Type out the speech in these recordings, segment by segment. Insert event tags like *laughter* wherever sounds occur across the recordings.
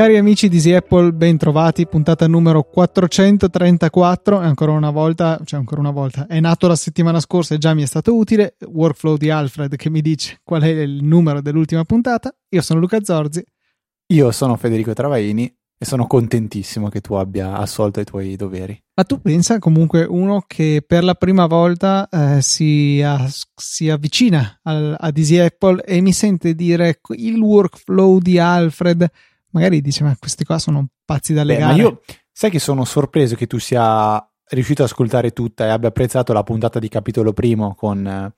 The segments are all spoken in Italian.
Cari amici di Easy Apple, ben trovati, puntata numero 434, e ancora una volta, cioè ancora una volta, è nato la settimana scorsa e già mi è stato utile, workflow di Alfred che mi dice qual è il numero dell'ultima puntata, io sono Luca Zorzi. Io sono Federico Travaini e sono contentissimo che tu abbia assolto i tuoi doveri. Ma tu pensa comunque uno che per la prima volta eh, si, a, si, avvicina al, ad Easy Apple e mi sente dire il workflow di Alfred magari dice ma questi qua sono pazzi da legare. Beh, ma io sai che sono sorpreso che tu sia riuscito ad ascoltare tutta e abbia apprezzato la puntata di capitolo primo con eh,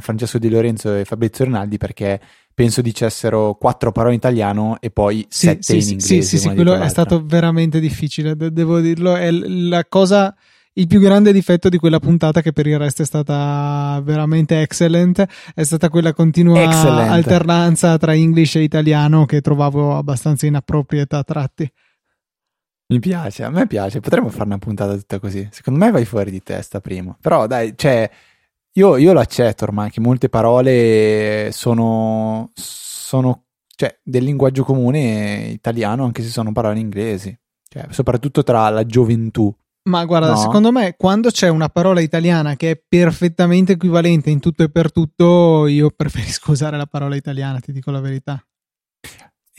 Francesco Di Lorenzo e Fabrizio Rinaldi perché penso dicessero quattro parole in italiano e poi sì, sette sì, in sì, inglese. Sì, sì, quello è stato veramente difficile, de- devo dirlo, è la cosa il più grande difetto di quella puntata, che per il resto è stata veramente excellent, è stata quella continua excellent. alternanza tra English e italiano che trovavo abbastanza inappropriata a tratti. Mi piace, a me piace, potremmo fare una puntata tutta così. Secondo me vai fuori di testa prima. Però dai, cioè, io, io lo accetto ormai che molte parole sono, sono cioè, del linguaggio comune italiano, anche se sono parole inglesi. Cioè, soprattutto tra la gioventù. Ma guarda, no. secondo me quando c'è una parola italiana che è perfettamente equivalente in tutto e per tutto, io *laughs* preferisco usare la parola italiana, ti dico la verità.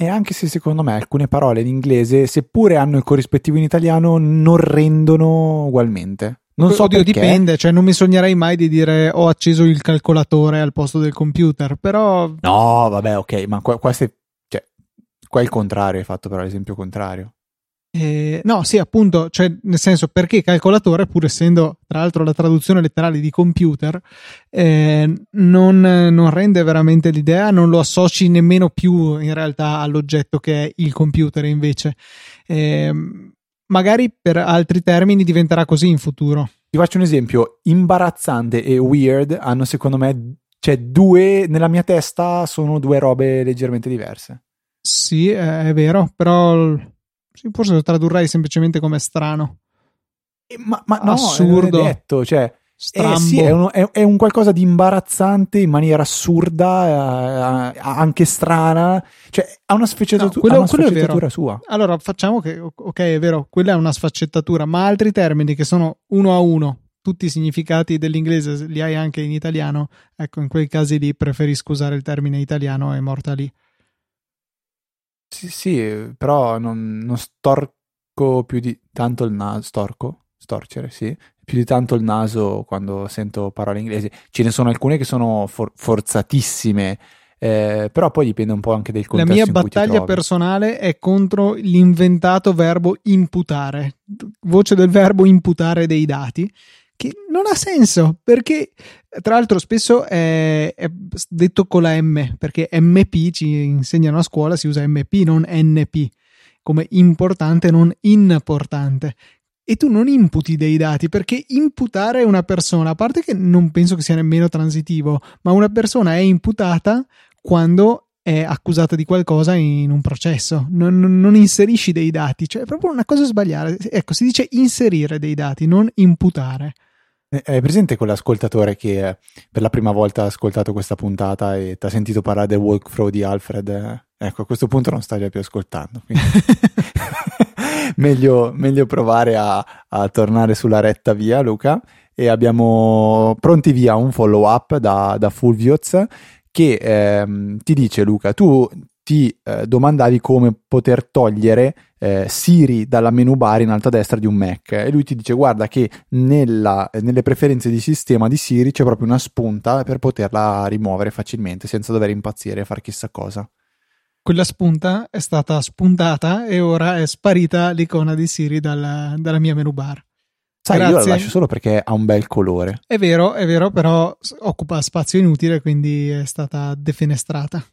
E anche se secondo me alcune parole in inglese, seppure hanno il corrispettivo in italiano, non rendono ugualmente. Non so Oddio, perché. dipende, cioè non mi sognerei mai di dire ho acceso il calcolatore al posto del computer, però... No, vabbè, ok, ma qua, qua, sei, cioè, qua è il contrario, hai fatto però l'esempio contrario. Eh, no, sì, appunto, cioè, nel senso perché calcolatore, pur essendo tra l'altro la traduzione letterale di computer, eh, non, non, rende veramente l'idea, non lo associ nemmeno più in realtà all'oggetto che è il computer invece. Eh, magari per altri termini diventerà così in futuro. Ti faccio un esempio, imbarazzante e weird hanno secondo me, cioè due, nella mia testa sono due robe leggermente diverse. Sì, è vero, però forse lo tradurrei semplicemente come strano. Eh, ma, ma no, assurdo. detto, cioè, Strambo. Eh sì, è, un, è, è, un, qualcosa di imbarazzante in maniera assurda, eh, anche strana. Cioè, ha una sfaccettatura, no, quello, una sfaccettatura sua. Allora, facciamo che, ok, è vero, quella è una sfaccettatura, ma altri termini che sono uno a uno, tutti i significati dell'inglese li hai anche in italiano. Ecco, in quei casi lì preferisco usare il termine italiano e morta lì. Sì, sì, però non, non storco più di tanto il naso. Storco? Storcere, sì. Più di tanto il naso quando sento parole inglesi. Ce ne sono alcune che sono for- forzatissime. Eh, però poi dipende un po' anche dal contesto. La mia battaglia personale è contro l'inventato verbo imputare, voce del verbo imputare dei dati, che non ha senso perché tra l'altro spesso è, è, detto con la M perché MP ci insegnano a scuola si usa MP non NP come importante non importante e tu non imputi dei dati perché imputare una persona a parte che non penso che sia nemmeno transitivo ma una persona è imputata quando è accusata di qualcosa in un processo, non, non, inserisci dei dati, cioè è proprio una cosa sbagliata. Ecco, si dice inserire dei dati, non imputare. Eh, hai presente quell'ascoltatore che eh, per la prima volta ha ascoltato questa puntata e ti ha sentito parlare del walkthrough di Alfred? Ecco, a questo punto non sta già più ascoltando. *laughs* *laughs* meglio, meglio, provare a, a, tornare sulla retta via, Luca. E abbiamo pronti via un follow up da, da Fulvioz che ehm, ti dice, Luca, tu ti eh, domandavi come poter togliere eh, Siri dalla menu bar in alto a destra di un Mac e lui ti dice guarda che nella, nelle preferenze di sistema di Siri c'è proprio una spunta per poterla rimuovere facilmente senza dover impazzire e fare chissà cosa. Quella spunta è stata spuntata e ora è sparita l'icona di Siri dalla, dalla mia menu bar. Sai, Grazie. io la lascio solo perché ha un bel colore. È vero, è vero, però occupa spazio inutile, quindi è stata defenestrata.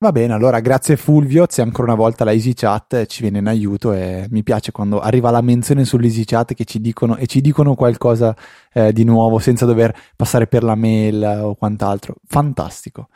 Va bene, allora grazie Fulvio, se ancora una volta la EasyChat ci viene in aiuto e mi piace quando arriva la menzione sull'EasyChat che ci dicono e ci dicono qualcosa eh, di nuovo senza dover passare per la mail o quant'altro. Fantastico.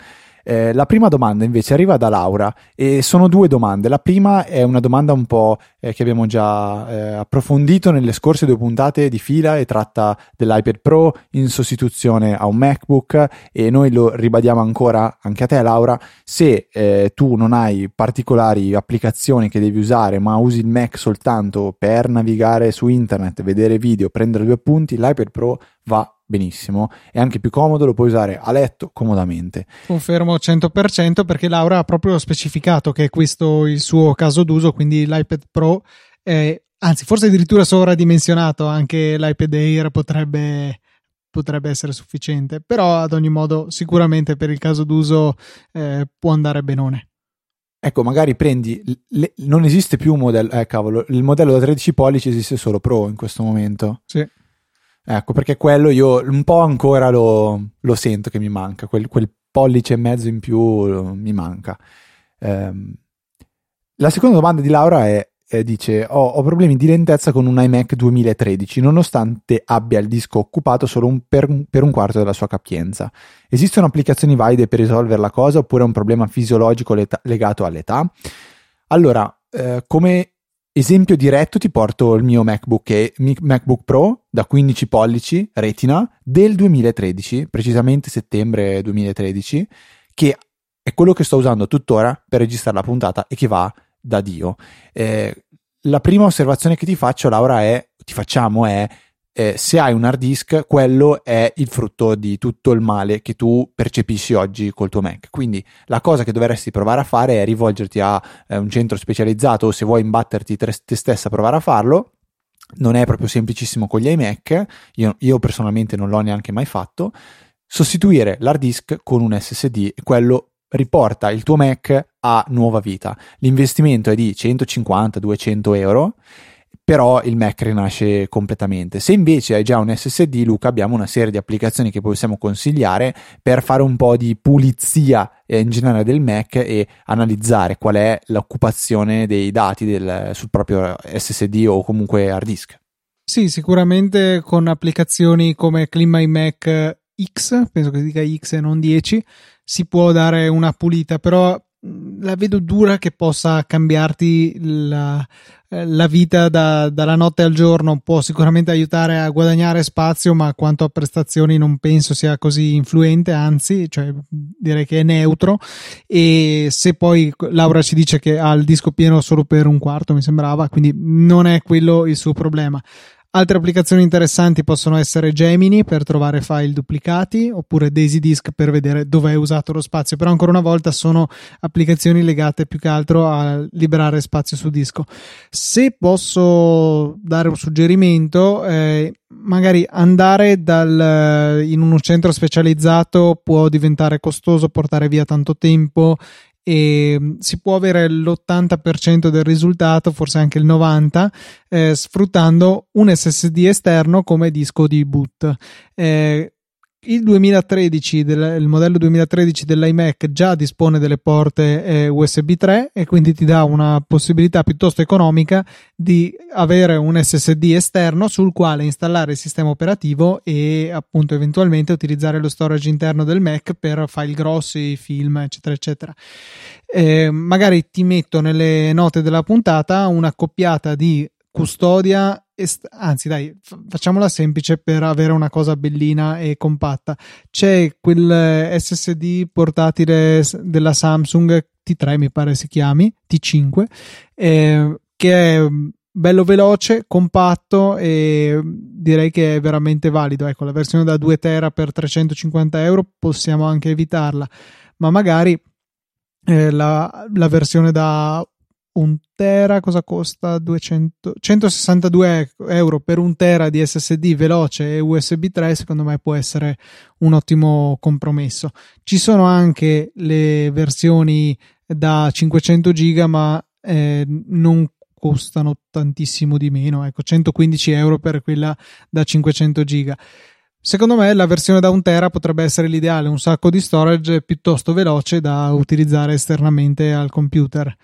Eh, la prima domanda invece arriva da Laura e sono due domande. La prima è una domanda un po' eh, che abbiamo già eh, approfondito nelle scorse due puntate di fila e tratta dell'iPad Pro in sostituzione a un MacBook e noi lo ribadiamo ancora anche a te Laura, se eh, tu non hai particolari applicazioni che devi usare ma usi il Mac soltanto per navigare su internet, vedere video, prendere due appunti, l'iPad Pro va benissimo, è anche più comodo, lo puoi usare a letto comodamente. Confermo 100% perché Laura ha proprio specificato che è questo il suo caso d'uso, quindi l'iPad Pro è, anzi forse addirittura sovradimensionato, anche l'iPad Air potrebbe, potrebbe essere sufficiente, però ad ogni modo sicuramente per il caso d'uso eh, può andare benone. Ecco, magari prendi, le, non esiste più un modello, eh cavolo, il modello da 13 pollici esiste solo Pro in questo momento. Sì. Ecco, perché quello io un po' ancora lo, lo sento che mi manca, quel, quel, pollice e mezzo in più mi manca. Ehm, la seconda domanda di Laura è, eh, dice, ho, ho, problemi di lentezza con un iMac 2013, nonostante abbia il disco occupato solo un, per, per, un quarto della sua capienza. Esistono applicazioni valide per risolvere la cosa oppure è un problema fisiologico legato all'età? Allora, eh, come Esempio diretto ti porto il mio MacBook, e, MacBook Pro da 15 pollici Retina del 2013, precisamente settembre 2013, che è quello che sto usando tuttora per registrare la puntata e che va da Dio. Eh, la prima osservazione che ti faccio, Laura, è, ti facciamo è eh, se hai un hard disk, quello è il frutto di tutto il male che tu percepisci oggi col tuo Mac. Quindi la cosa che dovresti provare a fare è rivolgerti a eh, un centro specializzato o se vuoi imbatterti te, te stessa a provare a farlo. Non è proprio semplicissimo con gli iMac, io, io personalmente non l'ho neanche mai fatto. Sostituire l'hard disk con un SSD, quello riporta il tuo Mac a nuova vita. L'investimento è di 150-200 euro però il Mac rinasce completamente. Se invece hai già un SSD, Luca, abbiamo una serie di applicazioni che possiamo consigliare per fare un po' di pulizia eh, in generale del Mac e analizzare qual è l'occupazione dei dati del, sul proprio SSD o comunque hard disk. Sì, sicuramente con applicazioni come Clean X, penso che si dica X e non 10, si può dare una pulita, però la vedo dura che possa cambiarti la, la vita da, dalla notte al giorno. Può sicuramente aiutare a guadagnare spazio, ma quanto a prestazioni non penso sia così influente, anzi, cioè, direi che è neutro. E se poi Laura ci dice che ha il disco pieno solo per un quarto, mi sembrava, quindi non è quello il suo problema. Altre applicazioni interessanti possono essere Gemini per trovare file duplicati oppure Daisy Disk per vedere dove è usato lo spazio, però ancora una volta sono applicazioni legate più che altro a liberare spazio su disco. Se posso dare un suggerimento, eh, magari andare dal, in un centro specializzato può diventare costoso, portare via tanto tempo e mm, si può avere l'80% del risultato, forse anche il 90%, eh, sfruttando un SSD esterno come disco di boot. Eh, il 2013 del, il modello 2013 dell'iMac già dispone delle porte eh, USB 3 e quindi ti dà una possibilità piuttosto economica di avere un SSD esterno sul quale installare il sistema operativo e appunto eventualmente utilizzare lo storage interno del Mac per file grossi, film, eccetera, eccetera. Eh, magari ti metto nelle note della puntata una coppiata di custodia est- anzi dai facciamola semplice per avere una cosa bellina e compatta c'è quel SSD portatile della Samsung T3 mi pare si chiami T5 eh, che è bello veloce, compatto e direi che è veramente valido. Ecco, la versione da 2 tera per 350 euro possiamo anche evitarla, ma magari eh, la, la, versione da un tera cosa costa? 200, 162 euro per un tera di SSD veloce e USB 3 secondo me può essere un ottimo compromesso. Ci sono anche le versioni da 500 giga ma eh, non costano tantissimo di meno ecco 115 euro per quella da 500 giga. Secondo me la versione da 1 tera potrebbe essere l'ideale, un sacco di storage piuttosto veloce da utilizzare esternamente al computer.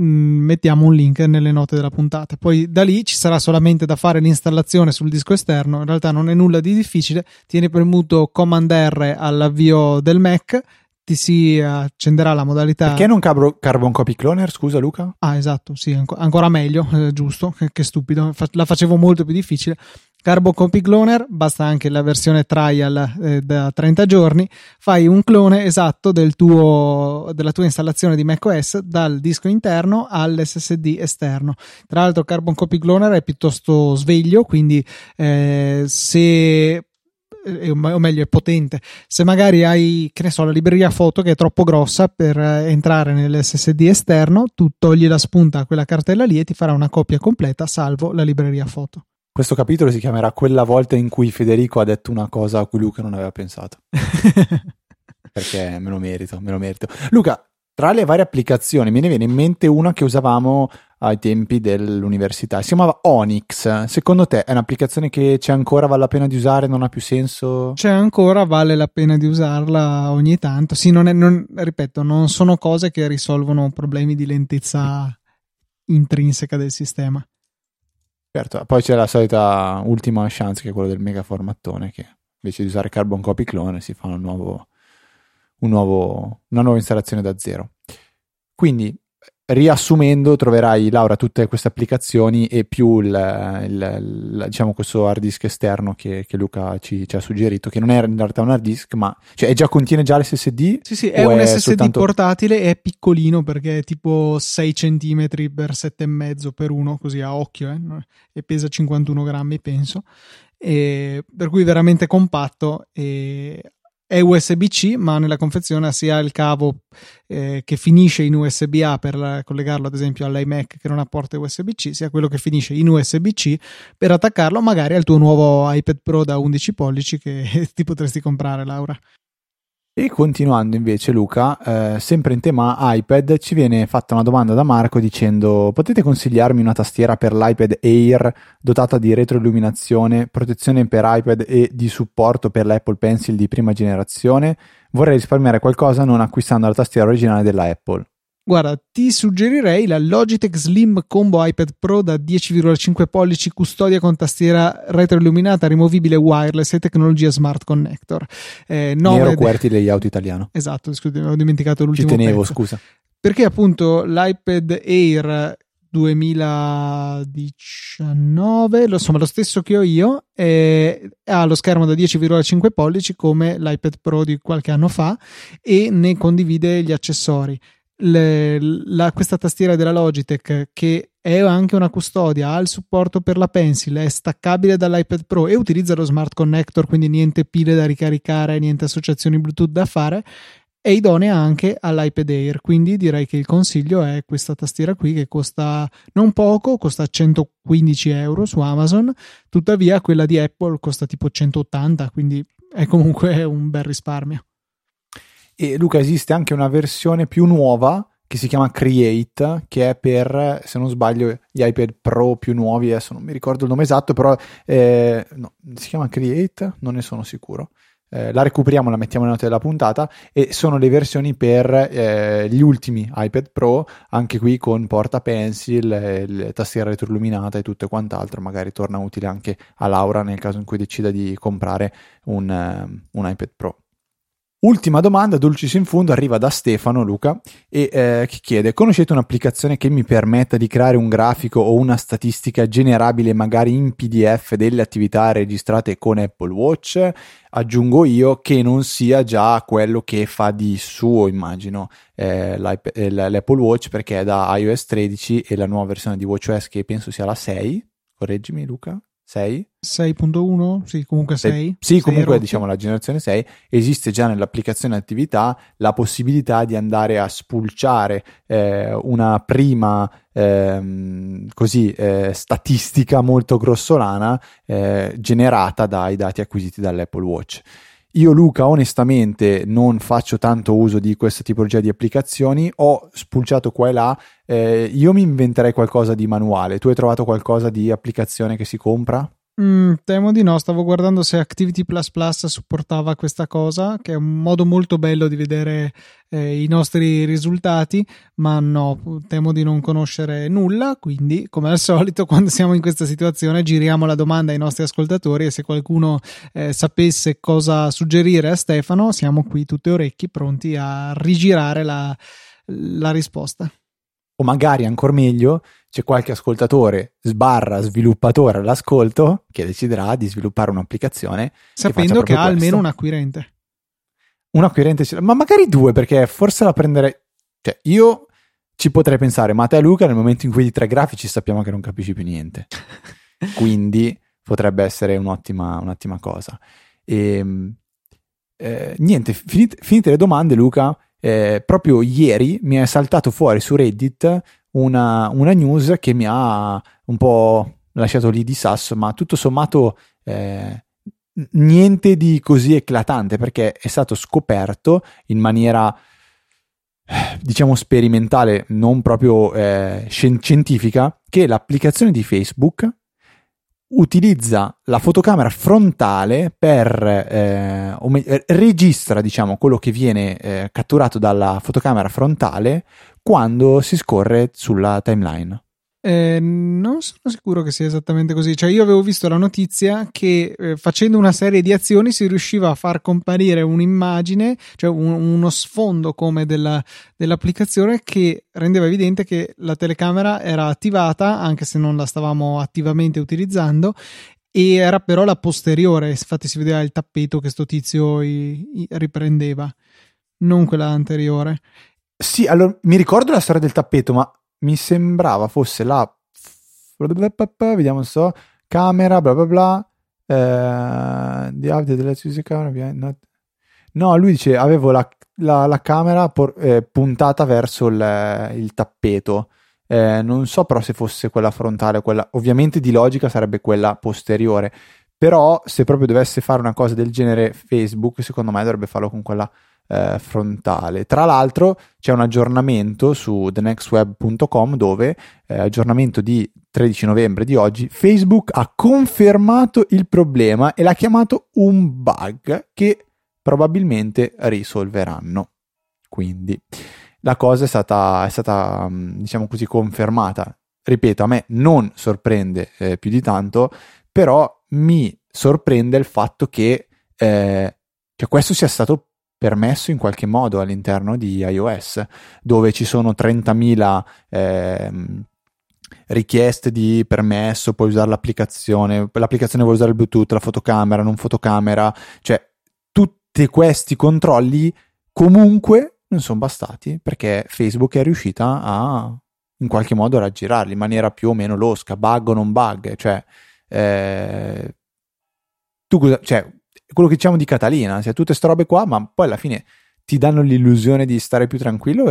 Mm, mettiamo un link nelle note della puntata. Poi da lì ci sarà solamente da fare l'installazione sul disco esterno. In realtà non è nulla di difficile. Tieni premuto Command R all'avvio del Mac, ti si accenderà la modalità. Perché non cabro, Carbon Copy Cloner? Scusa, Luca? Ah, esatto, sì, anco, ancora meglio, eh, giusto. *laughs* Che, che stupido, la facevo molto più difficile. Carbon Copy Cloner, basta anche la versione trial eh, da 30 giorni, fai un clone esatto del tuo, della tua installazione di macOS dal disco interno all'SSD esterno. Tra l'altro Carbon Copy Cloner è piuttosto sveglio, quindi eh, se o meglio è potente se magari hai che ne so la libreria foto che è troppo grossa per eh, entrare nell'SSD esterno tu togli la spunta a quella cartella lì e ti farà una copia completa salvo la libreria foto questo capitolo si chiamerà Quella volta in cui Federico ha detto una cosa a cui Luca non aveva pensato. *laughs* Perché me lo merito, me lo merito. Luca, tra le varie applicazioni me ne viene in mente una che usavamo ai tempi dell'università. Si chiamava Onyx. Secondo te è un'applicazione che c'è ancora, vale la pena di usare, non ha più senso? C'è ancora, vale la pena di usarla ogni tanto. Sì, non è, non, ripeto, non sono cose che risolvono problemi di lentezza intrinseca del sistema. Certo, poi c'è la solita ultima chance che è quella del mega formattone che invece di usare Carbon Copy Clone si fa un nuovo, un nuovo, una nuova installazione da zero. Quindi riassumendo troverai Laura tutte queste applicazioni e più il, il, il, diciamo questo hard disk esterno che, che Luca ci, ci, ha suggerito che non è in realtà un hard disk ma cioè già, contiene già l'SSD sì sì è un è SSD soltanto... portatile è piccolino perché è tipo 6 cm per 7,5 per uno così a occhio eh? e pesa 51 grammi penso e per cui veramente compatto e è USB-C, ma nella confezione sia il cavo eh, che finisce in USB-A per collegarlo ad esempio all'iMac che non ha porta USB-C, sia quello che finisce in USB-C per attaccarlo magari al tuo nuovo iPad Pro da 11 pollici che *laughs* ti potresti comprare, Laura. E continuando invece Luca, eh, sempre in tema iPad, ci viene fatta una domanda da Marco dicendo potete consigliarmi una tastiera per l'iPad Air dotata di retroilluminazione, protezione per iPad e di supporto per l'Apple Pencil di prima generazione? Vorrei risparmiare qualcosa non acquistando la tastiera originale della Apple. Guarda, ti suggerirei la Logitech Slim Combo iPad Pro da 10,5 pollici custodia con tastiera retroilluminata, rimovibile wireless e tecnologia Smart Connector. Eh, Nero de... QWERTY layout italiano. Esatto, scusi, ho dimenticato l'ultimo Ci tenevo, pezzo. scusa. Perché appunto l'iPad Air 2019, insomma lo stesso che ho io, eh, ha lo schermo da 10,5 pollici come l'iPad Pro di qualche anno fa e ne condivide gli accessori le, la, questa tastiera della Logitech che è anche una custodia, ha il supporto per la Pencil, è staccabile dall'iPad Pro e utilizza lo smart connector, quindi niente pile da ricaricare, niente associazioni Bluetooth da fare, è idonea anche all'iPad Air, quindi direi che il consiglio è questa tastiera qui che costa non poco, costa 115 euro su Amazon, tuttavia quella di Apple costa tipo 180, quindi è comunque un bel risparmio. E Luca, esiste anche una versione più nuova che si chiama Create, che è per, se non sbaglio, gli iPad Pro più nuovi, adesso non mi ricordo il nome esatto, però eh, no, si chiama Create, non ne sono sicuro. Eh, la recuperiamo, la mettiamo nelle note della puntata e sono le versioni per eh, gli ultimi iPad Pro, anche qui con porta pencil, eh, tastiera retroilluminata e tutto e quant'altro, magari torna utile anche a Laura nel caso in cui decida di comprare un, uh, un iPad Pro. Ultima domanda, dulcis in fondo, arriva da Stefano Luca e eh, chiede: Conoscete un'applicazione che mi permetta di creare un grafico o una statistica generabile magari in PDF delle attività registrate con Apple Watch? Aggiungo io che non sia già quello che fa di suo, immagino, eh, l'Apple Watch perché è da iOS 13 e la nuova versione di WatchOS che penso sia la 6. Correggimi Luca. 6? 6.1? Sì, comunque 6. Sì, comunque diciamo la generazione 6 esiste già nell'applicazione attività la possibilità di andare a spulciare eh, una prima eh, così eh, statistica molto grossolana eh, generata dai dati acquisiti dall'Apple Watch. Io Luca onestamente non faccio tanto uso di questa tipologia di applicazioni, ho spulciato qua e là, eh, io mi inventerei qualcosa di manuale, tu hai trovato qualcosa di applicazione che si compra? Mm, temo di no, stavo guardando se Activity supportava questa cosa, che è un modo molto bello di vedere eh, i nostri risultati, ma no, temo di non conoscere nulla, quindi come al solito *laughs* quando siamo in questa situazione giriamo la domanda ai nostri ascoltatori e se qualcuno eh, sapesse cosa suggerire a Stefano, siamo qui tutti orecchi pronti a rigirare la, la risposta. O magari ancora meglio c'è qualche ascoltatore sbarra sviluppatore all'ascolto che deciderà di sviluppare un'applicazione sapendo che, che ha questo. almeno un acquirente. Un acquirente ma magari due perché forse la prenderei cioè io ci potrei pensare ma te Luca nel momento in cui di tre grafici sappiamo che non capisci più niente. *laughs* Quindi potrebbe essere un'ottima, un'ottima cosa. E, ehm, eh, niente finite, finite, le domande Luca eh, proprio ieri mi è saltato fuori su Reddit una, una, news che mi ha un po' lasciato lì di sasso, ma tutto sommato eh, niente di così eclatante perché è stato scoperto in maniera diciamo sperimentale, non proprio eh, scientifica, che l'applicazione di Facebook utilizza la fotocamera frontale per eh, registra diciamo quello che viene eh, catturato dalla fotocamera frontale quando si scorre sulla timeline. Eh, non sono sicuro che sia esattamente così. Cioè, io avevo visto la notizia che eh, facendo una serie di azioni si riusciva a far comparire un'immagine, cioè un, uno sfondo come della, dell'applicazione che rendeva evidente che la telecamera era attivata, anche se non la stavamo attivamente utilizzando, e era però la posteriore. Infatti, si vedeva il tappeto che sto tizio i, i riprendeva, non quella anteriore. Sì, allora mi ricordo la storia del tappeto, ma mi sembrava fosse la vediamo so camera bla bla bla eh, the update della camera no lui dice avevo la, la, la camera por, eh, puntata verso il, il tappeto. Eh, non so però se fosse quella frontale quella ovviamente di logica sarebbe quella posteriore però se proprio dovesse fare una cosa del genere Facebook secondo me dovrebbe farlo con quella eh, frontale. Tra l'altro c'è un aggiornamento su thenextweb.com dove, eh, aggiornamento di 13 novembre di oggi, Facebook ha confermato il problema e l'ha chiamato un bug che probabilmente risolveranno. Quindi la cosa è stata, è stata mm, diciamo così, confermata. Ripeto, a me non sorprende eh, più di tanto, però mi sorprende il fatto che eh, cioè questo sia stato permesso in qualche modo all'interno di iOS, dove ci sono 30.000 eh, richieste di permesso, puoi usare l'applicazione, l'applicazione vuole usare il Bluetooth, la fotocamera, non fotocamera, cioè tutti questi controlli comunque non sono bastati perché Facebook è riuscita a in qualche modo raggirarli in maniera più o meno losca, bug o non bug, cioè eh, tu cioè quello che diciamo di Catalina, cioè tutte queste robe qua, ma poi alla fine ti danno l'illusione di stare più tranquillo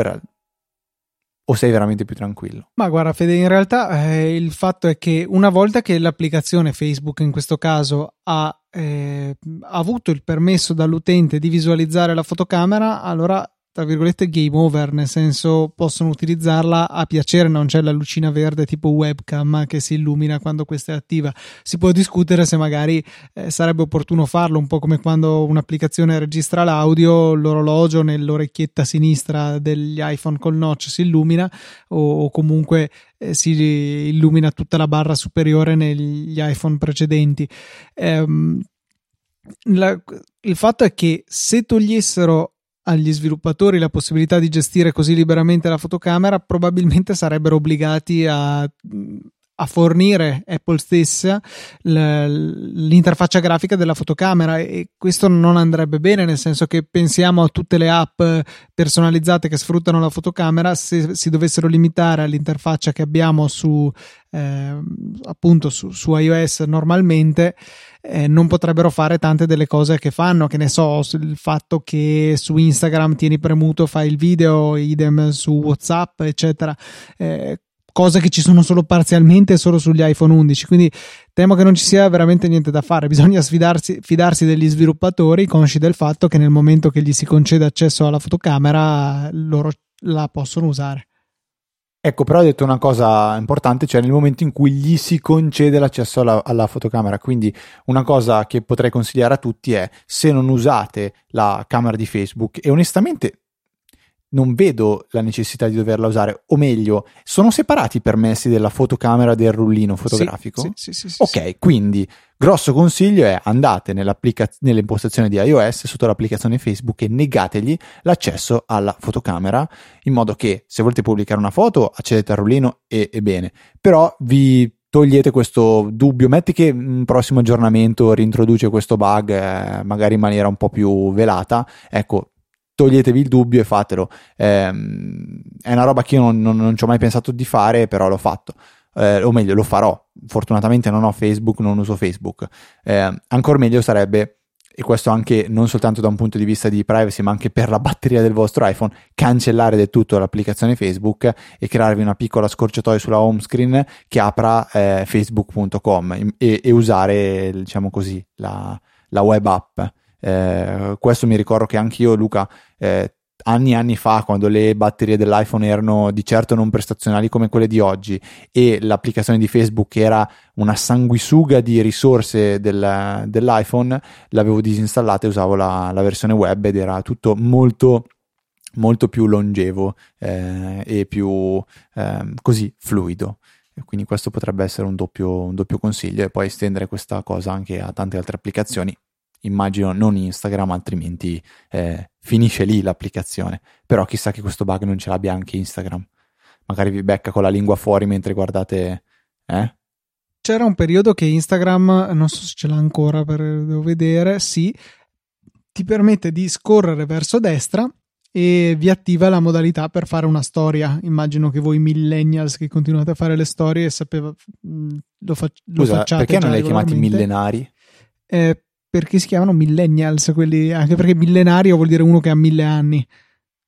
o sei veramente più tranquillo? Ma guarda, Fede, in realtà eh, il fatto è che una volta che l'applicazione Facebook in questo caso ha, eh, ha avuto il permesso dall'utente di visualizzare la fotocamera, allora tra virgolette game over, nel senso possono utilizzarla a piacere, non c'è la lucina verde tipo webcam che si illumina quando questa è attiva. Si può discutere se magari eh, sarebbe opportuno farlo, un po' come quando un'applicazione registra l'audio, l'orologio nell'orecchietta sinistra degli iPhone col notch si illumina o, o comunque eh, si illumina tutta la barra superiore negli iPhone precedenti. Ehm, la, il fatto è che se togliessero agli sviluppatori la possibilità di gestire così liberamente la fotocamera, probabilmente sarebbero obbligati a a fornire Apple stessa l'interfaccia grafica della fotocamera e questo non andrebbe bene nel senso che pensiamo a tutte le app personalizzate che sfruttano la fotocamera se si dovessero limitare all'interfaccia che abbiamo su eh, appunto su, su, iOS normalmente eh, non potrebbero fare tante delle cose che fanno che ne so il fatto che su Instagram tieni premuto fai il video idem su Whatsapp eccetera. Eh, cose che ci sono solo parzialmente solo sugli iPhone 11 quindi temo che non ci sia veramente niente da fare. Bisogna sfidarsi, fidarsi degli sviluppatori consci del fatto che nel momento che gli si concede accesso alla fotocamera loro la possono usare. Ecco, però ha detto una cosa importante, cioè nel momento in cui gli si concede l'accesso alla, alla, fotocamera. Quindi una cosa che potrei consigliare a tutti è se non usate la camera di Facebook, e onestamente non vedo la necessità di doverla usare, o meglio, sono separati i permessi della fotocamera del rullino fotografico? Sì, sì, sì, sì ok, quindi grosso consiglio è andate nelle impostazioni di iOS sotto l'applicazione Facebook e negategli l'accesso alla fotocamera in modo che se volete pubblicare una foto accedete al rullino e, e bene, però vi togliete questo dubbio, metti che un prossimo aggiornamento rintroduce questo bug eh, magari in maniera un po' più velata, ecco toglietevi il dubbio e fatelo. Eh, è una roba che io non, non, non, ci ho mai pensato di fare, però l'ho fatto. Eh, o meglio, lo farò. Fortunatamente non ho Facebook, non uso Facebook. Eh, ancora meglio sarebbe, e questo anche non soltanto da un punto di vista di privacy, ma anche per la batteria del vostro iPhone, cancellare del tutto l'applicazione Facebook e crearvi una piccola scorciatoia sulla home screen che apra eh, facebook.com e, e, usare, diciamo così, la, la web app. Eh, questo mi ricordo che anche io, Luca, eh, anni e anni fa, quando le batterie dell'iPhone erano di certo non prestazionali come quelle di oggi e l'applicazione di Facebook era una sanguisuga di risorse del, dell'iPhone, l'avevo disinstallata e usavo la, la, versione web ed era tutto molto molto più longevo eh, e più eh, così fluido. Quindi questo potrebbe essere un doppio, un doppio consiglio e poi estendere questa cosa anche a tante altre applicazioni immagino non Instagram, altrimenti eh, finisce lì l'applicazione. Però chissà che questo bug non ce l'abbia anche Instagram. Magari vi becca con la lingua fuori mentre guardate... Eh? C'era un periodo che Instagram, non so se ce l'ha ancora, per, devo vedere, sì, ti permette di scorrere verso destra e vi attiva la modalità per fare una storia. Immagino che voi millennials che continuate a fare le storie sapeva, mm, lo, fa, lo Scusa, facciate perché non li hai chiamati millenari? Eh, perché si chiamano millennials, quelli, anche perché millenario vuol dire uno che ha mille anni.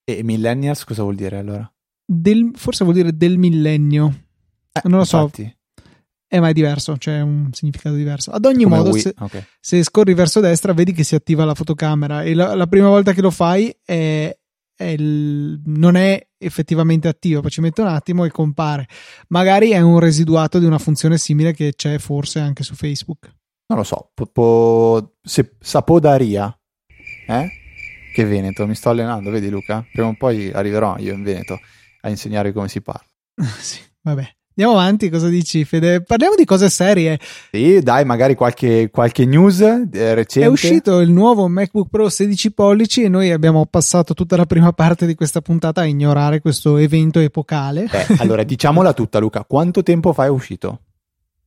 E millennials cosa vuol dire allora? Del, forse vuol dire del millennio. Eh, non lo infatti. so. Eh, ma è diverso, c'è cioè un significato diverso. Ad ogni Come modo, se, okay. se, scorri verso destra, vedi che si attiva la fotocamera e la, la prima volta che lo fai è, è il, non è effettivamente attivo, poi ci mette un attimo e compare. Magari è un residuato di una funzione simile che c'è forse anche su Facebook non lo so, po, po, se, Sapodaria, eh? Che Veneto, mi sto allenando, vedi Luca? Prima o poi arriverò io in Veneto a insegnare come si parla. *laughs* sì, vabbè. Andiamo avanti, cosa dici Fede? Parliamo di cose serie. Sì, dai, magari qualche, qualche news eh, recente. È uscito il nuovo MacBook Pro 16 pollici e noi abbiamo passato tutta la prima parte di questa puntata a ignorare questo evento epocale. Beh, allora *laughs* diciamola tutta Luca, quanto tempo fa è uscito?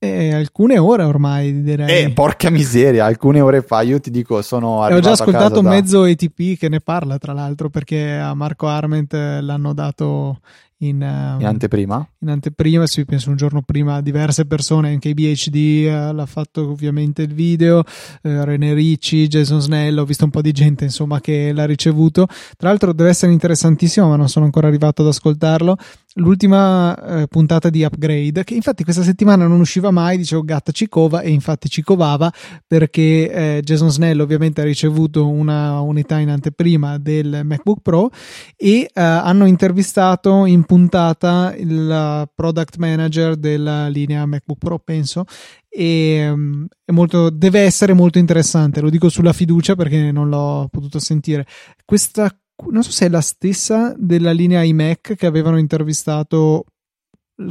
Eh, alcune ore ormai direi. Eh, porca miseria, alcune ore fa io ti dico sono arrivato Ho già ascoltato da... mezzo ATP che ne parla tra l'altro perché a Marco Arment l'hanno dato in, um, in, anteprima? In anteprima, sì, penso un giorno prima diverse persone, anche BHD eh, l'ha fatto ovviamente il video, eh, René Ricci, Jason Snell, ho visto un po' di gente insomma che l'ha ricevuto. Tra l'altro deve essere interessantissimo, ma non sono ancora arrivato ad ascoltarlo. L'ultima eh, puntata di Upgrade, che infatti questa settimana non usciva mai, dicevo gatta ci cova e infatti ci covava perché eh, Jason Snell ovviamente ha ricevuto una unità in anteprima del MacBook Pro e hanno intervistato in puntata il product manager della linea MacBook Pro, penso. E um, molto, deve essere molto interessante. Lo dico sulla fiducia perché non l'ho potuto sentire. Questa, non so se è la stessa della linea iMac che avevano intervistato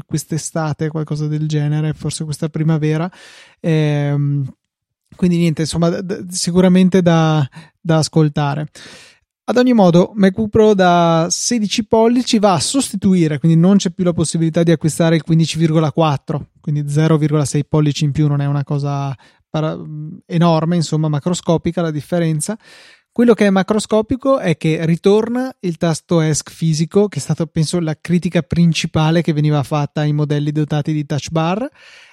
quest'estate, qualcosa del genere, forse questa primavera. Ehm, quindi niente, insomma, d- sicuramente da, da ascoltare. Ad ogni modo, MacBook Pro da 16 pollici va a sostituire, quindi non c'è più la possibilità di acquistare il 15,4, quindi 0,6 pollici in più non è una cosa para- enorme, insomma, macroscopica la differenza. Quello che è macroscopico è che ritorna il tasto ESC fisico, che è stata, penso, la critica principale che veniva fatta ai modelli dotati di touch bar.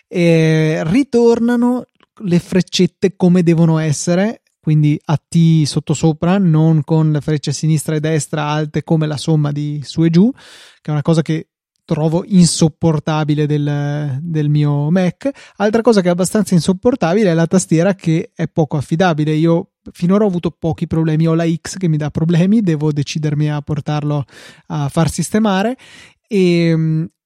E ritornano le freccette come devono essere quindi a T sottosopra, non con le frecce sinistra e destra alte come la somma di su e giù, che è una cosa che trovo insopportabile del, del, mio Mac. Altra cosa che è abbastanza insopportabile è la tastiera che è poco affidabile. Io finora ho avuto pochi problemi. Ho la X che mi dà problemi, devo decidermi a portarlo a far sistemare. E,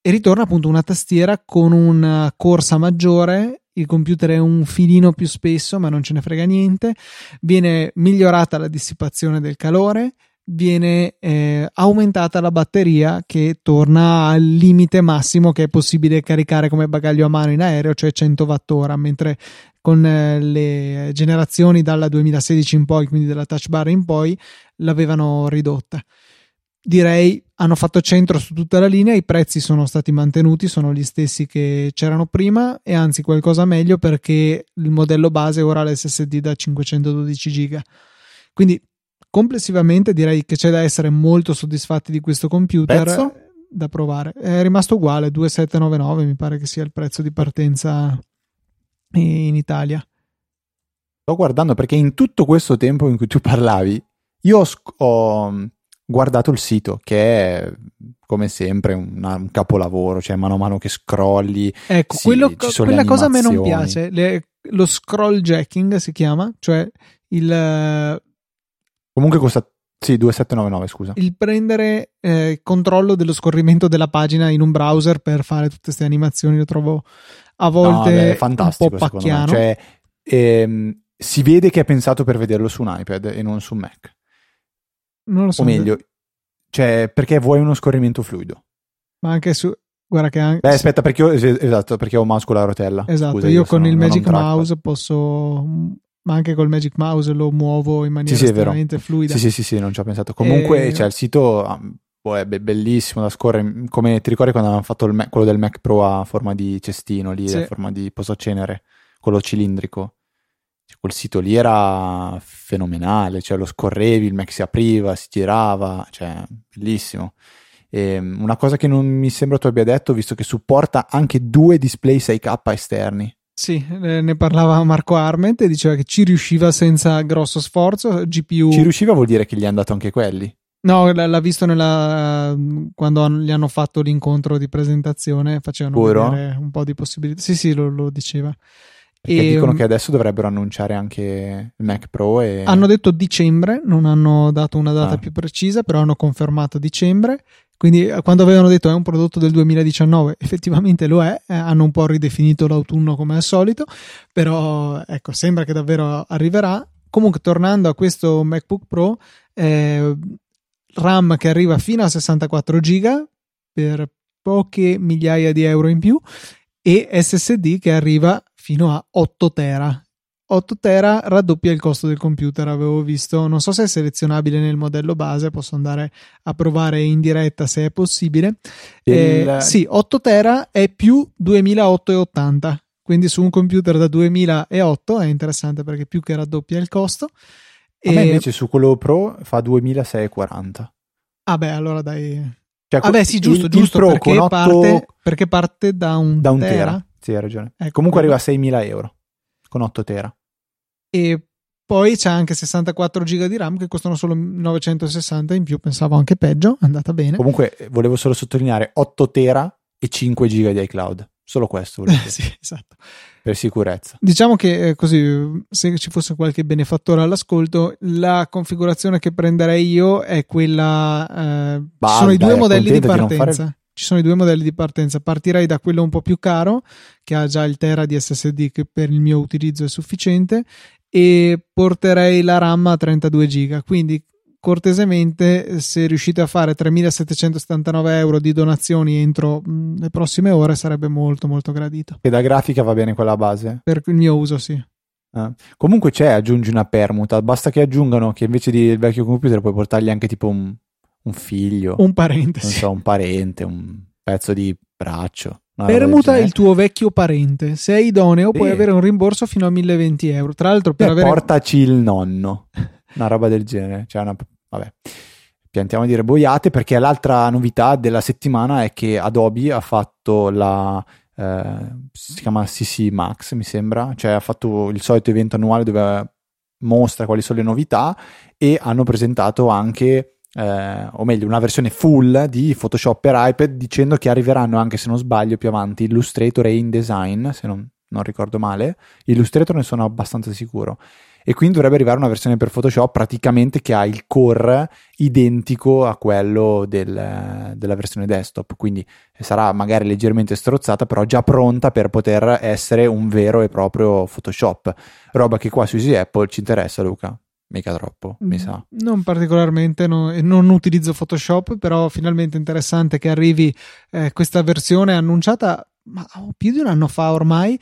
e ritorna appunto una tastiera con una corsa maggiore il computer è un filino più spesso, ma non ce ne frega niente. Viene migliorata la dissipazione del calore, viene eh, aumentata la batteria che torna al limite massimo che è possibile caricare come bagaglio a mano in aereo, cioè 100 watt mentre con eh, le generazioni dalla 2016 in poi, quindi della touch bar in poi, l'avevano ridotta. Direi hanno fatto centro su tutta la linea, i prezzi sono stati mantenuti, sono gli stessi che c'erano prima e anzi qualcosa meglio perché il modello base ora ha l'SSD da 512 giga. Quindi complessivamente direi che c'è da essere molto soddisfatti di questo computer prezzo? da provare. È rimasto uguale, 2799 mi pare che sia il prezzo di partenza in Italia. Sto guardando perché in tutto questo tempo in cui tu parlavi, io ho, ho guardato il sito che è come sempre una, un capolavoro, cioè mano a mano che scrolli. Ecco, sì, quello, quella cosa a me non piace, le, lo scroll jacking si chiama, cioè il Comunque costa sì, 2799, scusa. Il prendere eh, controllo dello scorrimento della pagina in un browser per fare tutte queste animazioni lo trovo a volte no, beh, fantastico, un po' pacchiano. Cioè, ehm, si vede che è pensato per vederlo su un iPad e non su un Mac. Non lo so. O meglio, cioè, perché vuoi uno scorrimento fluido. Ma anche su... Guarda che anche... Beh, aspetta, perché io, esatto, perché ho mouse con la rotella. Esatto, Scusa, io, io con il Magic Mouse posso ma anche col Magic Mouse lo muovo in maniera sì, sì, estremamente fluida. Sì, sì, sì, sì, non ci ho pensato. Comunque, e... cioè, il sito oh, è bellissimo da scorrere. Come ti ricordi quando avevamo fatto Mac, quello del Mac Pro a forma di cestino, lì, sì. a forma di posacenere, quello cilindrico? Quel sito lì era fenomenale, cioè lo scorrevi, il Mac si apriva, si girava, cioè, bellissimo. E ehm, una cosa che non mi sembra tu abbia detto, visto che supporta anche due display 6K esterni. Sì, ne parlava Marco Arment e diceva che ci riusciva senza grosso sforzo. GPU. Ci riusciva vuol dire che gli hanno dato anche quelli. No, l'ha visto nella, quando gli hanno fatto l'incontro di presentazione, facevano Puro? vedere un po' di possibilità. Sì, sì, lo, lo diceva. Perché e, dicono che adesso dovrebbero annunciare anche il Mac Pro. E... Hanno detto dicembre, non hanno dato una data ah. più precisa, però hanno confermato dicembre. Quindi eh, quando avevano detto è un prodotto del 2019, *laughs* effettivamente lo è, eh, hanno un po' ridefinito l'autunno come al solito, però ecco, sembra che davvero arriverà. Comunque tornando a questo MacBook Pro, eh, RAM che arriva fino a 64 giga per poche migliaia di euro in più e SSD che arriva fino a 8 tera 8 tera raddoppia il costo del computer, avevo visto, non so se è selezionabile nel modello base, posso andare a provare in diretta se è possibile. Il... Eh, sì, 8 tera è più 2880, quindi su un computer da 2008 è interessante perché più che raddoppia il costo. E... invece su quello Pro fa 2640. Ah beh, allora dai... Cioè, ah beh sì, giusto, il, giusto, il perché, 8... parte, perché, parte, da un, da un tera. tera. Sì, hai ragione. Ecco, Comunque arriva a 6.000 euro con 8 tera e poi c'è anche 64 giga di RAM che costano solo 960 in più, pensavo anche peggio, è andata bene. Comunque volevo solo sottolineare 8 tera e 5 giga di iCloud, solo questo volevo *laughs* dire. sì, esatto. Per sicurezza. Diciamo che eh, così, se ci fosse qualche benefattore all'ascolto, la configurazione che prenderei io è quella... Eh, ci sono i due modelli di partenza. Ci sono i due modelli di partenza. Partirei da quello un po' più caro, che ha già il Tera di SSD, che per il mio utilizzo è sufficiente, e porterei la RAM a 32 giga. Quindi cortesemente se riuscite a fare 3.779 euro di donazioni entro mh, le prossime ore sarebbe molto molto gradito e da grafica va bene quella base? per il mio uso sì ah. comunque c'è aggiungi una permuta basta che aggiungano che invece del vecchio computer puoi portargli anche tipo un, un figlio un parente non so un parente un pezzo di braccio Permuta il tuo vecchio parente. Se è idoneo, sì. puoi avere un rimborso fino a 1020 euro. Tra l'altro, per Beh, avere. Portaci il nonno. Una roba del genere. Cioè, una... vabbè. Piantiamo di dire boiate perché l'altra novità della settimana è che Adobe ha fatto la. Eh, si chiama CC Max, mi sembra. Cioè, ha fatto il solito evento annuale dove mostra quali sono le novità e hanno presentato anche eh, o meglio una versione full di Photoshop per iPad dicendo che arriveranno anche se non sbaglio più avanti Illustrator e InDesign se non, non ricordo male. Illustrator ne sono abbastanza sicuro. E quindi dovrebbe arrivare una versione per Photoshop praticamente che ha il core identico a quello del, della versione desktop. Quindi sarà magari leggermente strozzata, però già pronta per poter essere un vero e proprio Photoshop. Roba che qua su Easy Apple ci interessa, Luca. Mica troppo, mi mm, sa. Non particolarmente, no, non utilizzo Photoshop, però finalmente interessante che arrivi eh, questa versione annunciata ma, oh, più di un anno fa ormai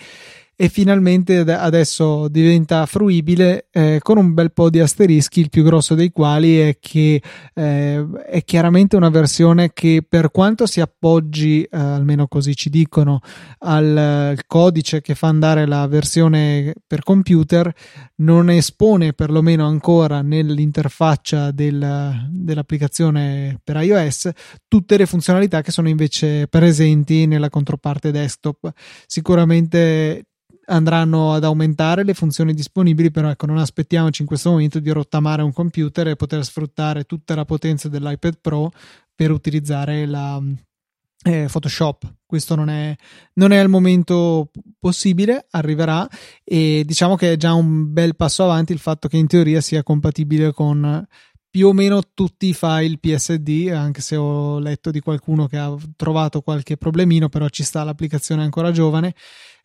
e finalmente adesso diventa fruibile eh, con un bel po' di asterischi, il più grosso dei quali è che eh, è chiaramente una versione che per quanto si appoggi, eh, almeno così ci dicono, al, al codice che fa andare la versione per computer, non espone perlomeno ancora nell'interfaccia del, dell'applicazione per iOS tutte le funzionalità che sono invece presenti nella controparte desktop. Sicuramente andranno ad aumentare le funzioni disponibili, però ecco, non aspettiamoci in questo momento di rottamare un computer e poter sfruttare tutta la potenza dell'iPad Pro per utilizzare la eh, Photoshop. Questo non è, non è al momento possibile, arriverà e diciamo che è già un bel passo avanti il fatto che in teoria sia compatibile con più o meno tutti i file PSD, anche se ho letto di qualcuno che ha trovato qualche problemino, però ci sta l'applicazione ancora giovane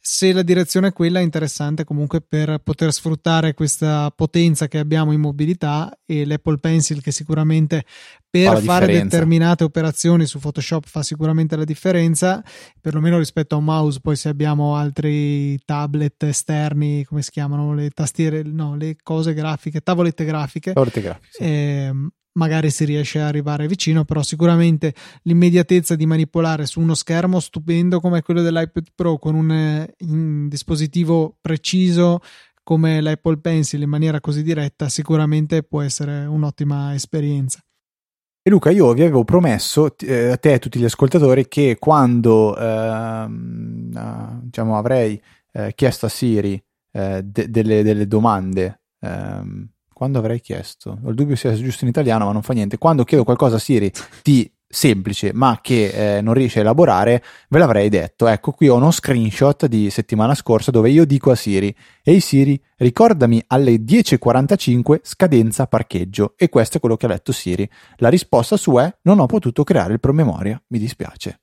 se la direzione è quella, è interessante comunque per poter sfruttare questa potenza che abbiamo in mobilità e l'Apple Pencil che sicuramente per fare determinate operazioni su Photoshop fa sicuramente la differenza, perlomeno rispetto a un mouse, poi se abbiamo altri tablet esterni, come si chiamano, le tastiere, no, le cose grafiche, tavolette grafiche, tavolette grafiche sì. eh, magari si riesce a arrivare vicino, però sicuramente l'immediatezza di manipolare su uno schermo stupendo come quello dell'iPad Pro con un, eh, un dispositivo preciso come l'Apple Pencil in maniera così diretta sicuramente può essere un'ottima esperienza. E Luca, io vi avevo promesso eh, a te e a tutti gli ascoltatori che quando eh, diciamo, avrei eh, chiesto a Siri eh, de- delle, delle, domande ehm, quando avrei chiesto, ho il dubbio sia giusto in italiano, ma non fa niente. Quando chiedo qualcosa a Siri di semplice, ma che eh, non riesce a elaborare, ve l'avrei detto. Ecco, qui ho uno screenshot di settimana scorsa dove io dico a Siri: Ehi Siri, ricordami alle 10.45 scadenza parcheggio. E questo è quello che ha letto Siri. La risposta su è: Non ho potuto creare il promemoria, mi dispiace.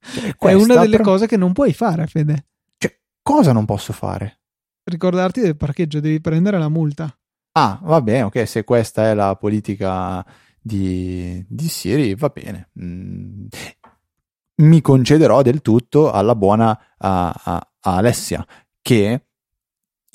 Cioè, *laughs* è una delle pro... cose che non puoi fare, Fede. Cioè, cosa non posso fare? Ricordarti del parcheggio, devi prendere la multa. Ah, va bene, ok, se questa è la politica di, di Siri, va bene. Mm. Mi concederò del tutto alla buona a, a, a Alessia, che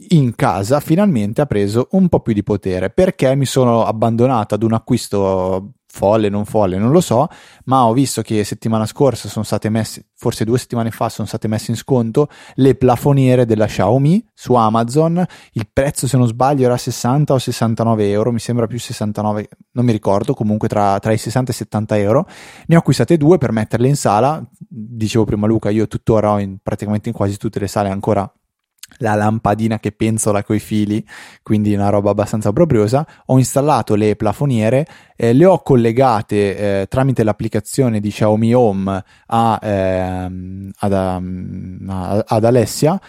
in casa finalmente ha preso un po' più di potere perché mi sono abbandonato ad un acquisto folle, non folle, non lo so, ma ho visto che settimana scorsa sono state messe, forse due settimane fa sono state messe in sconto le plafoniere della Xiaomi su Amazon, il prezzo se non sbaglio era 60 o 69 euro, mi sembra più 69, non mi ricordo, comunque tra, tra i 60 e i 70 euro, ne ho acquistate due per metterle in sala, dicevo prima Luca, io tuttora ho in, praticamente in quasi tutte le sale ancora la lampadina che penzola coi fili, quindi una roba abbastanza probriosa. Ho installato le plafoniere, eh, le ho collegate eh, tramite l'applicazione di Xiaomi Home a, eh, ad, a, ad Alessia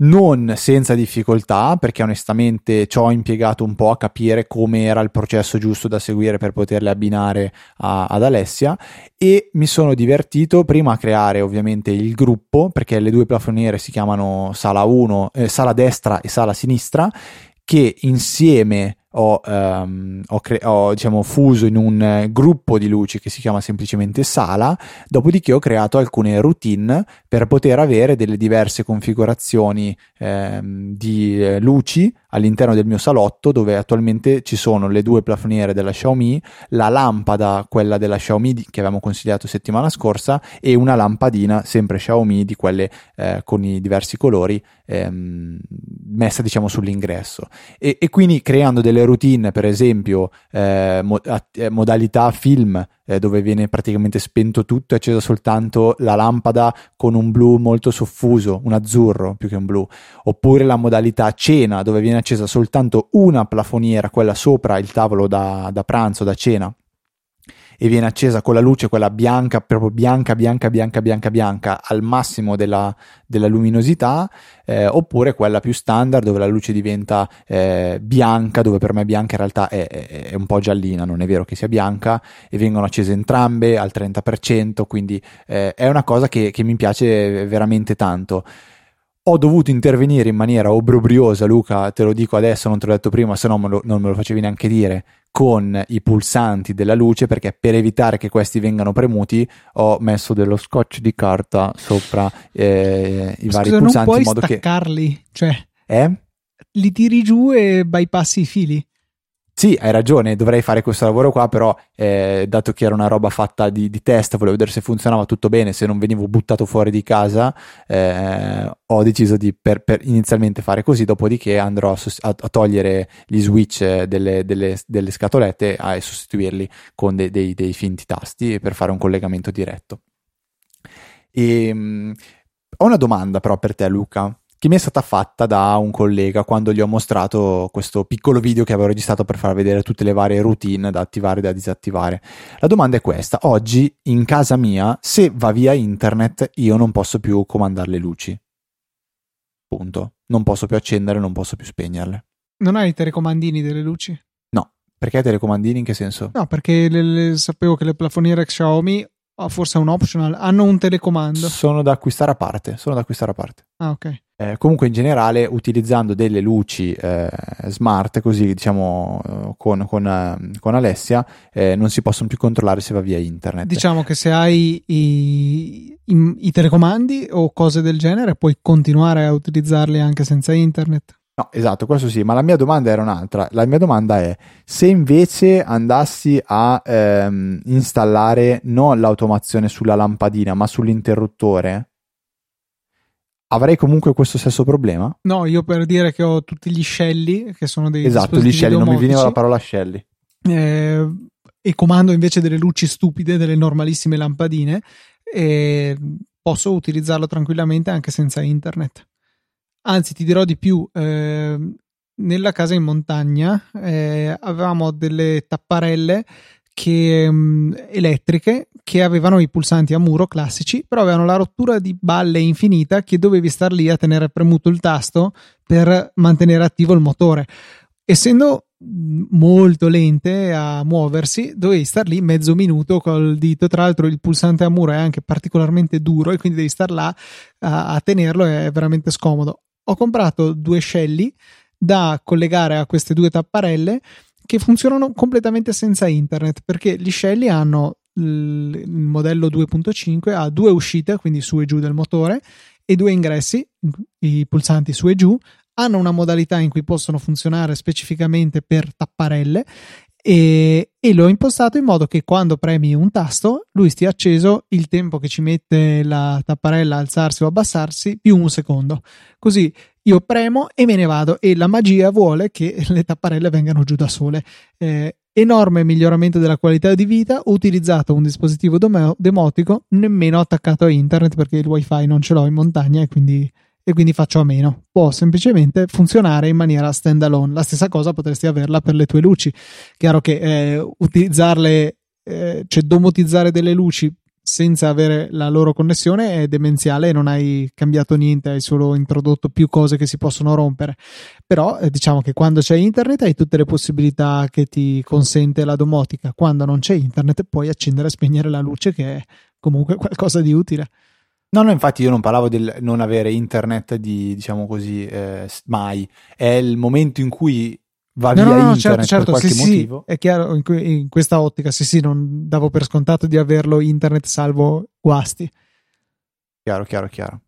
non senza difficoltà, perché onestamente ci ho impiegato un po' a capire come era il processo giusto da seguire per poterle abbinare a, ad Alessia. E mi sono divertito prima a creare ovviamente il gruppo, perché le due plafoniere si chiamano sala 1, eh, sala destra e sala sinistra, che insieme ho, um, ho, cre- ho diciamo, fuso in un eh, gruppo di luci che si chiama semplicemente sala, dopodiché ho creato alcune routine per poter avere delle diverse configurazioni ehm, di eh, luci all'interno del mio salotto dove attualmente ci sono le due plafoniere della Xiaomi, la lampada, quella della Xiaomi che avevamo consigliato settimana scorsa e una lampadina sempre Xiaomi di quelle eh, con i diversi colori ehm, messa diciamo sull'ingresso. E, e quindi creando delle routine, per esempio, eh, eh, modalità film, eh, dove viene praticamente spento tutto e accesa soltanto la lampada con un blu molto soffuso, un azzurro più che un blu, oppure la modalità cena, dove viene accesa soltanto una plafoniera, quella sopra il tavolo da, da pranzo, da cena e viene accesa con la luce, quella bianca, proprio bianca, bianca, bianca, bianca, bianca, al massimo della, della luminosità, eh, oppure quella più standard dove la luce diventa eh, bianca, dove per me bianca in realtà è, è, è, un po' giallina, non è vero che sia bianca, e vengono accese entrambe al 30%, quindi eh, è una cosa che, che mi piace veramente tanto ho dovuto intervenire in maniera obbrobriosa, Luca, te lo dico adesso, non te l'ho detto prima, se no non me lo facevi neanche dire, con i pulsanti della luce, perché per evitare che questi vengano premuti ho messo dello scotch di carta sopra eh, i vari Scusa, pulsanti. Non puoi in modo staccarli, che... cioè... Eh? Li tiri giù e bypassi i fili. Sì, hai ragione, dovrei fare questo lavoro qua, però eh, dato che era una roba fatta di, di, test, volevo vedere se funzionava tutto bene, se non venivo buttato fuori di casa, eh, ho deciso di per, per inizialmente fare così, dopodiché andrò a, a, a togliere gli switch delle, delle, delle scatolette e sostituirli con de, dei, dei, finti tasti per fare un collegamento diretto. E, um, ho una domanda però per te Luca che mi è stata fatta da un collega quando gli ho mostrato questo piccolo video che avevo registrato per far vedere tutte le varie routine da attivare e da disattivare. La domanda è questa: oggi in casa mia, se va via internet, io non posso più comandare le luci. Punto. Non posso più accendere, non posso più spegnerle. Non hai i telecomandini delle luci? No. Perché telecomandini in che senso? No, perché le, le, sapevo che le plafoniere Xiaomi oh, forse è un optional, hanno un telecomando. Sono da acquistare a parte, sono da acquistare a parte. Ah, ok. Eh, comunque in generale utilizzando delle luci eh, smart così diciamo eh, con, con, eh, con Alessia eh, non si possono più controllare se va via internet diciamo che se hai i, i, i telecomandi o cose del genere puoi continuare a utilizzarli anche senza internet No, esatto, questo sì, ma la mia domanda era un'altra. La mia domanda è: se invece andassi a ehm, installare non l'automazione sulla lampadina, ma sull'interruttore, avrei comunque questo stesso problema? No, io per dire che ho tutti gli scelli, che sono dei Esatto, gli scelli, non mi veniva la parola scelli. Eh, e comando invece delle luci stupide, delle normalissime lampadine, e posso utilizzarlo tranquillamente anche senza internet. Anzi, ti dirò di più, eh, nella casa in montagna eh, avevamo delle tapparelle che, um, elettriche che avevano i pulsanti a muro classici, però avevano la rottura di balle infinita che dovevi star lì a tenere premuto il tasto per mantenere attivo il motore. Essendo molto lente a muoversi, dovevi star lì mezzo minuto col dito. Tra l'altro, il pulsante a muro è anche particolarmente duro e quindi devi star là a, a tenerlo, è veramente scomodo ho comprato due scelli da collegare a queste due tapparelle che funzionano completamente senza internet perché gli scelli hanno il modello 2.5 ha due uscite, quindi su e giù del motore, e due ingressi, i pulsanti su e giù, hanno una modalità in cui possono funzionare specificamente per tapparelle e, e l'ho impostato in modo che quando premi un tasto lui stia acceso il tempo che ci mette la tapparella a alzarsi o abbassarsi più un secondo. Così io premo e me ne vado e la magia vuole che le tapparelle vengano giù da sole. Eh, enorme miglioramento della qualità di vita ho utilizzato un dispositivo demotico nemmeno attaccato a internet perché il wifi non ce l'ho in montagna e quindi e quindi faccio a meno. Può semplicemente funzionare in maniera stand alone. La stessa cosa potresti averla per le tue luci. Chiaro che eh, utilizzarle, eh, cioè domotizzare delle luci senza avere la loro connessione è demenziale e non hai cambiato niente, hai solo introdotto più cose che si possono rompere. Però eh, diciamo che quando c'è internet hai tutte le possibilità che ti consente la domotica. Quando non c'è internet puoi accendere e spegnere la luce che è comunque qualcosa di utile. No, no, infatti io non parlavo del non avere internet di, diciamo così, eh, mai. È il momento in cui va no, via no, no, certo, certo, per qualche sì, motivo. Sì, è chiaro, in, in, questa ottica, sì, sì, non davo per scontato di averlo internet salvo guasti. Chiaro, chiaro, chiaro.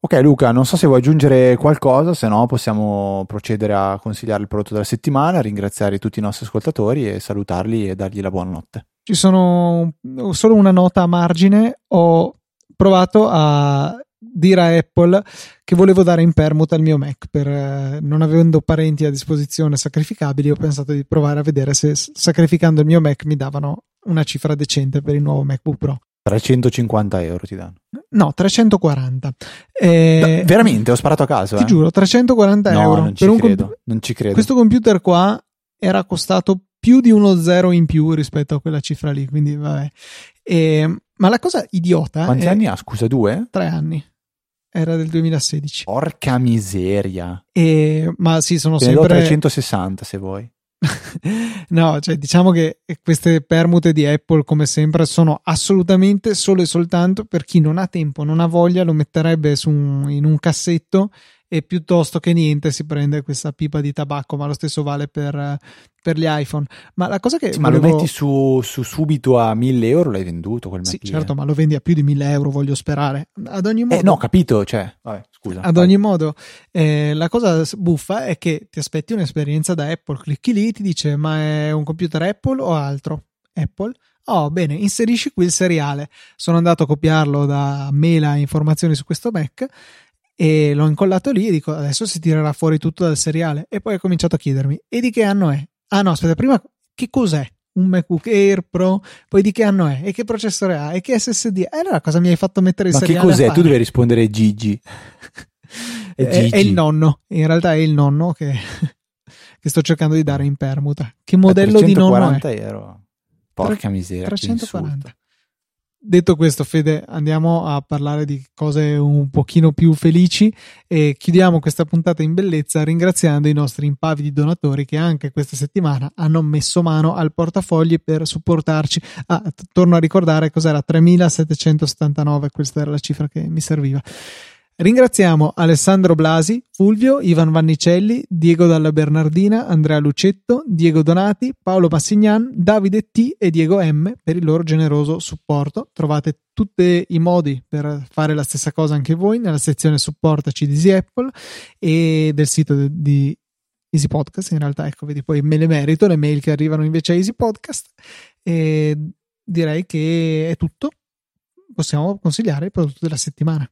Ok Luca, non so se vuoi aggiungere qualcosa, se no possiamo procedere a consigliare il prodotto della settimana, ringraziare tutti i nostri ascoltatori e salutarli e dargli la buonanotte. Ci sono solo una nota a margine, ho provato a dire a Apple che volevo dare in permuta il mio Mac per eh, non avendo parenti a disposizione sacrificabili ho pensato di provare a vedere se sacrificando il mio Mac mi davano una cifra decente per il nuovo MacBook Pro 350 euro ti danno no 340 eh, no, veramente ho sparato a caso ti eh? giuro 340 no, euro non ci, credo, comp- non ci credo questo computer qua era costato più di uno zero in più rispetto a quella cifra lì, quindi vabbè. E, ma la cosa idiota. Quanti anni ha? Scusa, due? Tre anni. Era del 2016. Porca miseria. E, ma sì, sono Te sempre. 360 se vuoi. *laughs* no, cioè diciamo che queste permute di Apple, come sempre, sono assolutamente solo e soltanto per chi non ha tempo, non ha voglia, lo metterebbe su un- in un cassetto e piuttosto che niente si prende questa pipa di tabacco, ma lo stesso vale per, eh, per gli iPhone. Ma la cosa che Sì, ma lo volevo- metti su, su subito a 1000 euro, l'hai venduto quel Sì, lì, certo, eh. ma lo vendi a più di 1000 euro, voglio sperare. Ad ogni modo, Eh, no, capito, cioè, vabbè, scusa. Ad ogni modo, eh, la cosa buffa è che ti aspetti un'esperienza da Apple, clicchi lì, ti dice ma è un computer Apple o altro? Apple? Oh, bene, inserisci qui il seriale. Sono andato a copiarlo da Mela informazioni su questo Mac e l'ho incollato lì e dico adesso si tirerà fuori tutto dal seriale. E poi ho cominciato a chiedermi e di che anno è? Ah no, aspetta, prima che cos'è? Un MacBook Air Pro, poi di che anno è? E che processore ha? E che SSD? E allora cosa mi hai fatto mettere il Ma che seriale? a cos'è? fare? Tu devi rispondere Gigi. *laughs* È è, Gigi. è il nonno, in realtà è il nonno che, *laughs* che sto cercando di dare in permuta. Che modello di nonno è? 340 euro. Porca miseria. che 340. Detto questo, Fede, andiamo a parlare di cose un pochino più felici e chiudiamo questa puntata in bellezza ringraziando i nostri impavidi donatori che anche questa settimana hanno messo mano al portafogli per supportarci. Ah, t- torno a ricordare cos'era 3779, questa era la cifra che mi serviva. Ringraziamo Alessandro Blasi, Fulvio, Ivan Vannicelli, Diego Dalla Bernardina, Andrea Lucetto, Diego Donati, Paolo Massignan, Davide T e Diego M per il loro generoso supporto. Trovate tutti i modi per fare la stessa cosa anche voi nella sezione supportaci di Apple e del sito di Easy Podcast. In realtà, ecco, vedi, poi me le merito le mail che arrivano invece a Easy Podcast. E direi che è tutto. Possiamo consigliare il prodotto della settimana.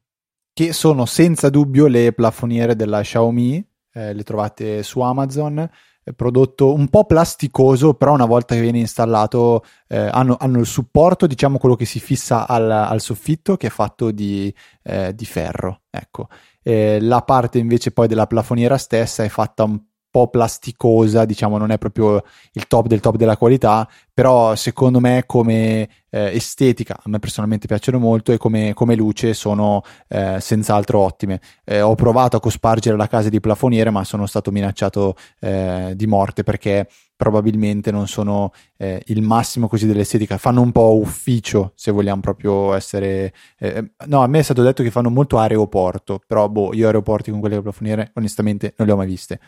Che sono senza dubbio le plafoniere della Xiaomi. eh, le trovate su Amazon. È prodotto un po' plasticoso, però una volta che viene installato eh, hanno, hanno il supporto, diciamo quello che si fissa al, al soffitto, che è fatto di, eh, di ferro. Ecco. Eh, la parte invece poi della plafoniera stessa è fatta un po' plasticosa, diciamo non è proprio il top del top della qualità, però secondo me come eh, estetica, a me personalmente piacciono molto e come, come luce sono eh, senz'altro ottime. Eh, ho provato a cospargere la casa di plafoniere, ma sono stato minacciato eh, di morte perché probabilmente non sono eh, il massimo così dell'estetica, fanno un po' ufficio se vogliamo proprio essere... eh, no, a me è stato detto che fanno molto aeroporto, però boh, io aeroporti con quelle plafoniere onestamente non le ho mai viste.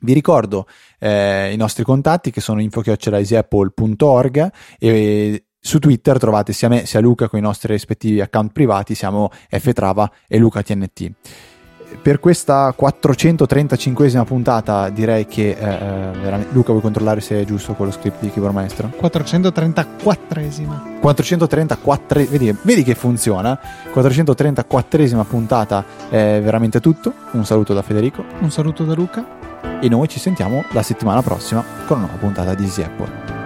Vi ricordo eh, i nostri contatti che sono info.easyapple.org e su Twitter trovate sia me sia Luca con i nostri rispettivi account privati, siamo ftrava e LucaTNT. Per questa 435esima puntata direi che eh, veramente... Luca vuoi controllare se è giusto quello script di Keyboard Maestro? 434esima. 434 vedi, vedi che funziona 434esima puntata è veramente tutto un saluto da Federico Un saluto da Luca. e noi ci sentiamo la settimana prossima con una nuova puntata di Easy Apple